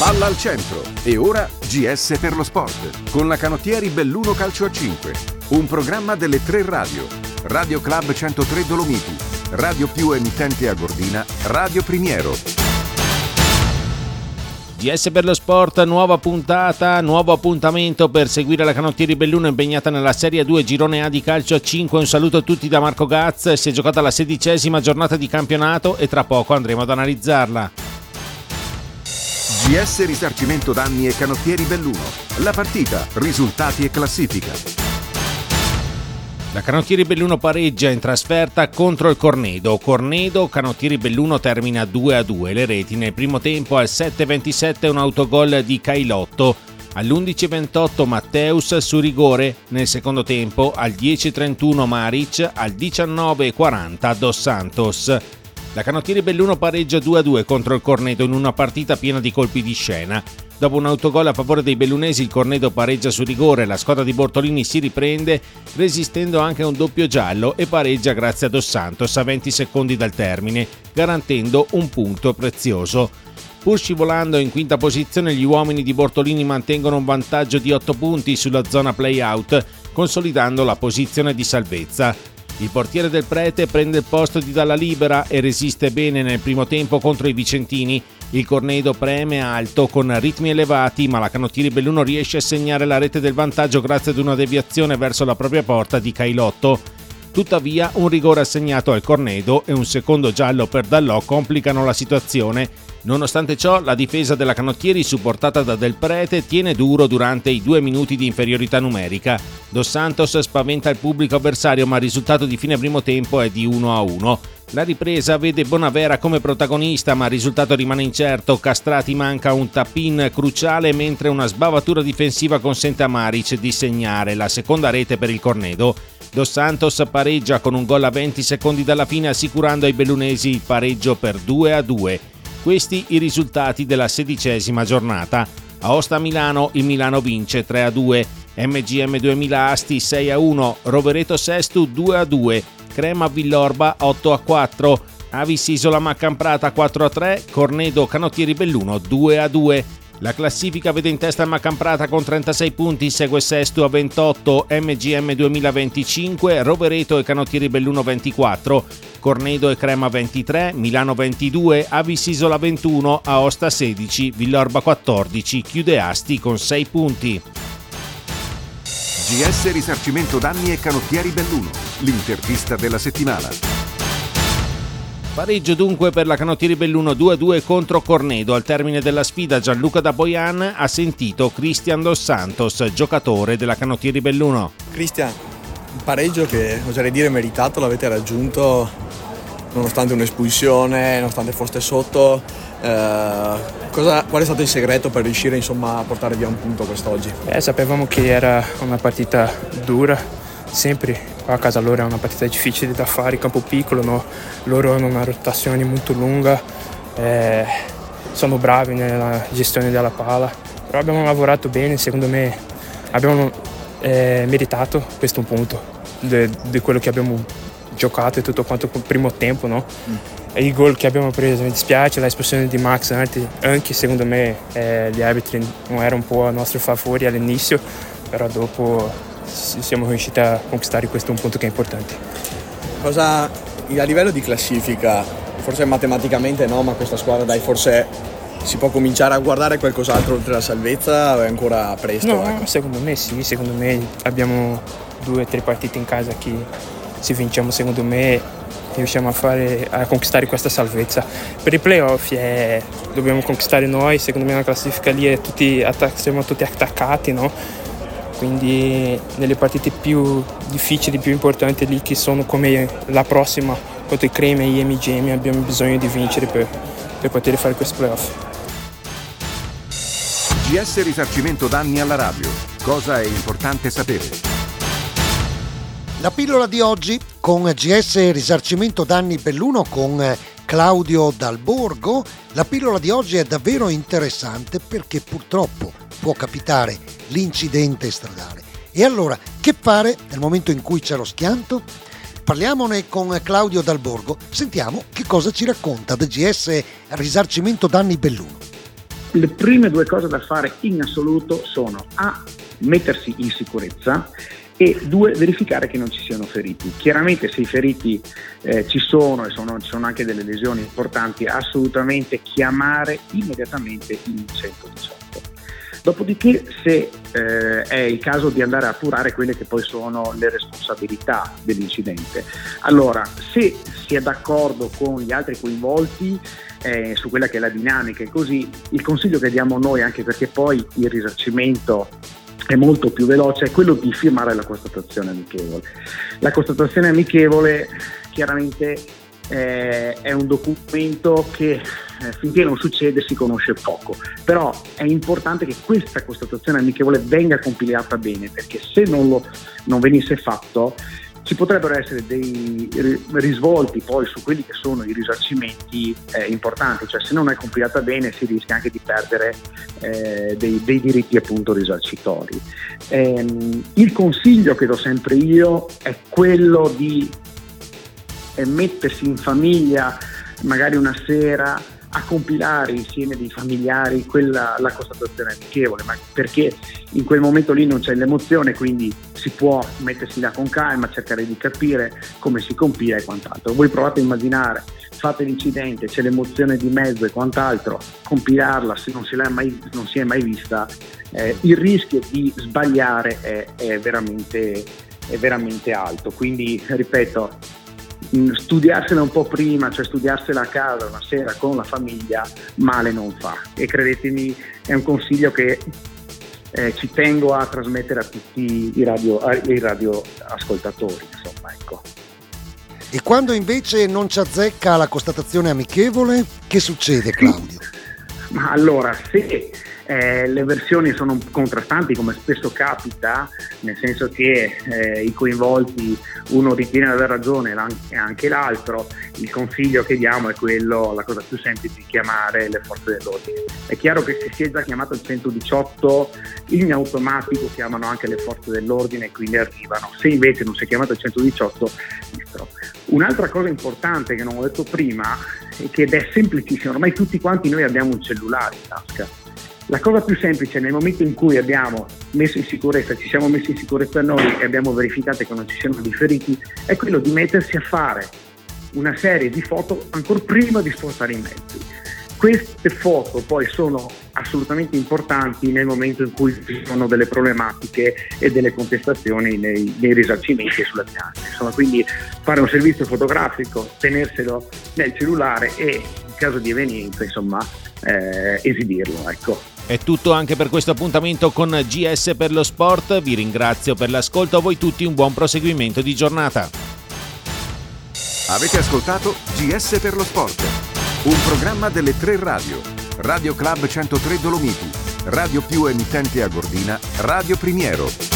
Palla al centro e ora GS per lo sport con la canottieri Belluno Calcio a 5. Un programma delle tre radio. Radio Club 103 Dolomiti, Radio più emittente a Gordina, Radio Primiero. GS per lo sport, nuova puntata, nuovo appuntamento per seguire la canottieri Belluno impegnata nella Serie 2 Girone A di calcio a 5. Un saluto a tutti da Marco Gaz, si è giocata la sedicesima giornata di campionato e tra poco andremo ad analizzarla. GS Risarcimento Danni e Canottieri Belluno. La partita, risultati e classifica. La Canottieri Belluno pareggia in trasferta contro il Cornedo. Cornedo, Canottieri Belluno termina 2-2. Le reti nel primo tempo al 7-27 un autogol di Cailotto. All'11.28 Matteus su rigore, nel secondo tempo al 10.31 Maric, al 19.40 Dos Santos. La Canottieri Belluno pareggia 2-2 contro il Cornedo in una partita piena di colpi di scena. Dopo un autogol a favore dei bellunesi il Cornedo pareggia su rigore, la squadra di Bortolini si riprende resistendo anche a un doppio giallo e pareggia grazie a Dos Santos a 20 secondi dal termine, garantendo un punto prezioso. Pur scivolando in quinta posizione gli uomini di Bortolini mantengono un vantaggio di 8 punti sulla zona play-out, consolidando la posizione di salvezza. Il portiere del Prete prende il posto di Dalla Libera e resiste bene nel primo tempo contro i vicentini. Il Cornedo preme alto con ritmi elevati, ma la Canottieri Belluno riesce a segnare la rete del vantaggio grazie ad una deviazione verso la propria porta di Cailotto. Tuttavia, un rigore assegnato al Cornedo e un secondo giallo per Dallò complicano la situazione. Nonostante ciò, la difesa della Canottieri, supportata da Del Prete, tiene duro durante i due minuti di inferiorità numerica. Dos Santos spaventa il pubblico avversario, ma il risultato di fine primo tempo è di 1-1. La ripresa vede Bonavera come protagonista, ma il risultato rimane incerto. Castrati manca un tap-in cruciale, mentre una sbavatura difensiva consente a Maric di segnare la seconda rete per il Cornedo. Dos Santos pareggia con un gol a 20 secondi dalla fine, assicurando ai bellunesi il pareggio per 2-2. Questi i risultati della sedicesima giornata. A Osta Milano il Milano vince 3-2, MGM 2000 Asti 6-1, Rovereto Sestu 2-2, Crema Villorba 8-4, Avis Isola Maccamprata 4-3, Cornedo Canottieri Belluno 2-2. La classifica vede in testa Macamprata con 36 punti, segue Sesto a 28, MGM 2025, Rovereto e Canottieri Belluno 24, Cornedo e Crema 23, Milano 22, Avis Isola 21, Aosta 16, Villorba 14, chiude Asti con 6 punti. GS Risarcimento Danni e Canottieri Belluno. L'intervista della settimana. Pareggio dunque per la Canottieri Belluno 2-2 contro Cornedo. Al termine della sfida Gianluca da Boyan ha sentito Cristian Dos Santos, giocatore della Canottieri Belluno. Cristian, un pareggio che oserei dire meritato, l'avete raggiunto nonostante un'espulsione, nonostante foste sotto. Eh, cosa, qual è stato il segreto per riuscire insomma, a portare via un punto quest'oggi? Eh, sapevamo che era una partita dura, sempre a casa loro è una partita difficile da fare, campo piccolo, no? loro hanno una rotazione molto lunga, eh, sono bravi nella gestione della palla, però abbiamo lavorato bene, secondo me abbiamo eh, meritato questo punto di quello che abbiamo giocato e tutto quanto il primo tempo, no? Mm. Il gol che abbiamo preso mi dispiace, l'esplosione di Max anche, anche secondo me eh, gli arbitri non erano un po' a nostro favore all'inizio, però dopo siamo riusciti a conquistare questo un punto che è importante. Cosa a livello di classifica, forse matematicamente no, ma questa squadra dai forse si può cominciare a guardare qualcos'altro oltre la salvezza o è ancora presto? No, ecco. secondo me sì, secondo me abbiamo due o tre partite in casa che se vinciamo secondo me riusciamo a, fare, a conquistare questa salvezza. Per i playoff è, dobbiamo conquistare noi, secondo me la classifica lì è tutti, siamo tutti attaccati, no? Quindi nelle partite più difficili, più importanti lì che sono come la prossima contro i Creme e MGM abbiamo bisogno di vincere per, per poter fare questo playoff. GS Risarcimento danni alla radio. Cosa è importante sapere? La pillola di oggi con GS Risarcimento Danni Belluno con Claudio Dalborgo. La pillola di oggi è davvero interessante perché purtroppo può capitare l'incidente stradale. E allora, che fare nel momento in cui c'è lo schianto? Parliamone con Claudio Dalborgo, sentiamo che cosa ci racconta da GS Risarcimento Danni Belluno. le prime due cose da fare in assoluto sono A, mettersi in sicurezza e due, verificare che non ci siano feriti. Chiaramente se i feriti eh, ci sono e sono, ci sono anche delle lesioni importanti, assolutamente chiamare immediatamente il 118. Dopodiché se eh, è il caso di andare a appurare quelle che poi sono le responsabilità dell'incidente, allora se si è d'accordo con gli altri coinvolti eh, su quella che è la dinamica e così, il consiglio che diamo noi, anche perché poi il risarcimento è molto più veloce, è quello di firmare la constatazione amichevole. La constatazione amichevole chiaramente eh, è un documento che eh, finché non succede si conosce poco, però è importante che questa constatazione amichevole venga compilata bene, perché se non, lo, non venisse fatto ci potrebbero essere dei risvolti poi su quelli che sono i risarcimenti eh, importanti, cioè se non è compilata bene si rischia anche di perdere eh, dei, dei, diritti appunto risarcitori. Ehm, il consiglio che do sempre io è quello di eh, mettersi in famiglia magari una sera a compilare insieme dei familiari quella, la constatazione amichevole, ma perché in quel momento lì non c'è l'emozione, quindi si può mettersi là con calma, cercare di capire come si compila e quant'altro. Voi provate a immaginare, fate l'incidente, c'è l'emozione di mezzo e quant'altro, compilarla se non si, mai, non si è mai vista, eh, il rischio di sbagliare è, è, veramente, è veramente alto. Quindi, ripeto, studiarsela un po' prima, cioè studiarsela a casa una sera con la famiglia, male non fa. E credetemi, è un consiglio che eh, ci tengo a trasmettere a tutti i, radio, i radioascoltatori. Insomma, ecco. E quando invece non ci azzecca la constatazione amichevole, che succede Claudio? Ma allora, se eh, le versioni sono contrastanti come spesso capita, nel senso che eh, i coinvolti uno ritiene di aver ragione e anche l'altro, il consiglio che diamo è quello, la cosa più semplice di chiamare le forze dell'ordine. È chiaro che se si è già chiamato il 118 in automatico chiamano anche le forze dell'ordine e quindi arrivano. Se invece non si è chiamato il 118, Un'altra cosa importante che non ho detto prima, ed è semplicissima, ormai tutti quanti noi abbiamo un cellulare in tasca la cosa più semplice nel momento in cui abbiamo messo in sicurezza, ci siamo messi in sicurezza noi e abbiamo verificato che non ci siano dei feriti, è quello di mettersi a fare una serie di foto ancora prima di spostare i mezzi. Queste foto poi sono assolutamente importanti nel momento in cui ci sono delle problematiche e delle contestazioni nei, nei risarcimenti e sulla bilancia. Insomma, quindi fare un servizio fotografico, tenerselo nel cellulare e in caso di evenienza, insomma, eh, esibirlo. Ecco. È tutto anche per questo appuntamento con GS per lo sport. Vi ringrazio per l'ascolto. A voi tutti un buon proseguimento di giornata. Avete ascoltato GS per lo sport, un programma delle tre radio. Radio Club 103 Dolomiti, Radio più emittente a Gordina, Radio Primiero.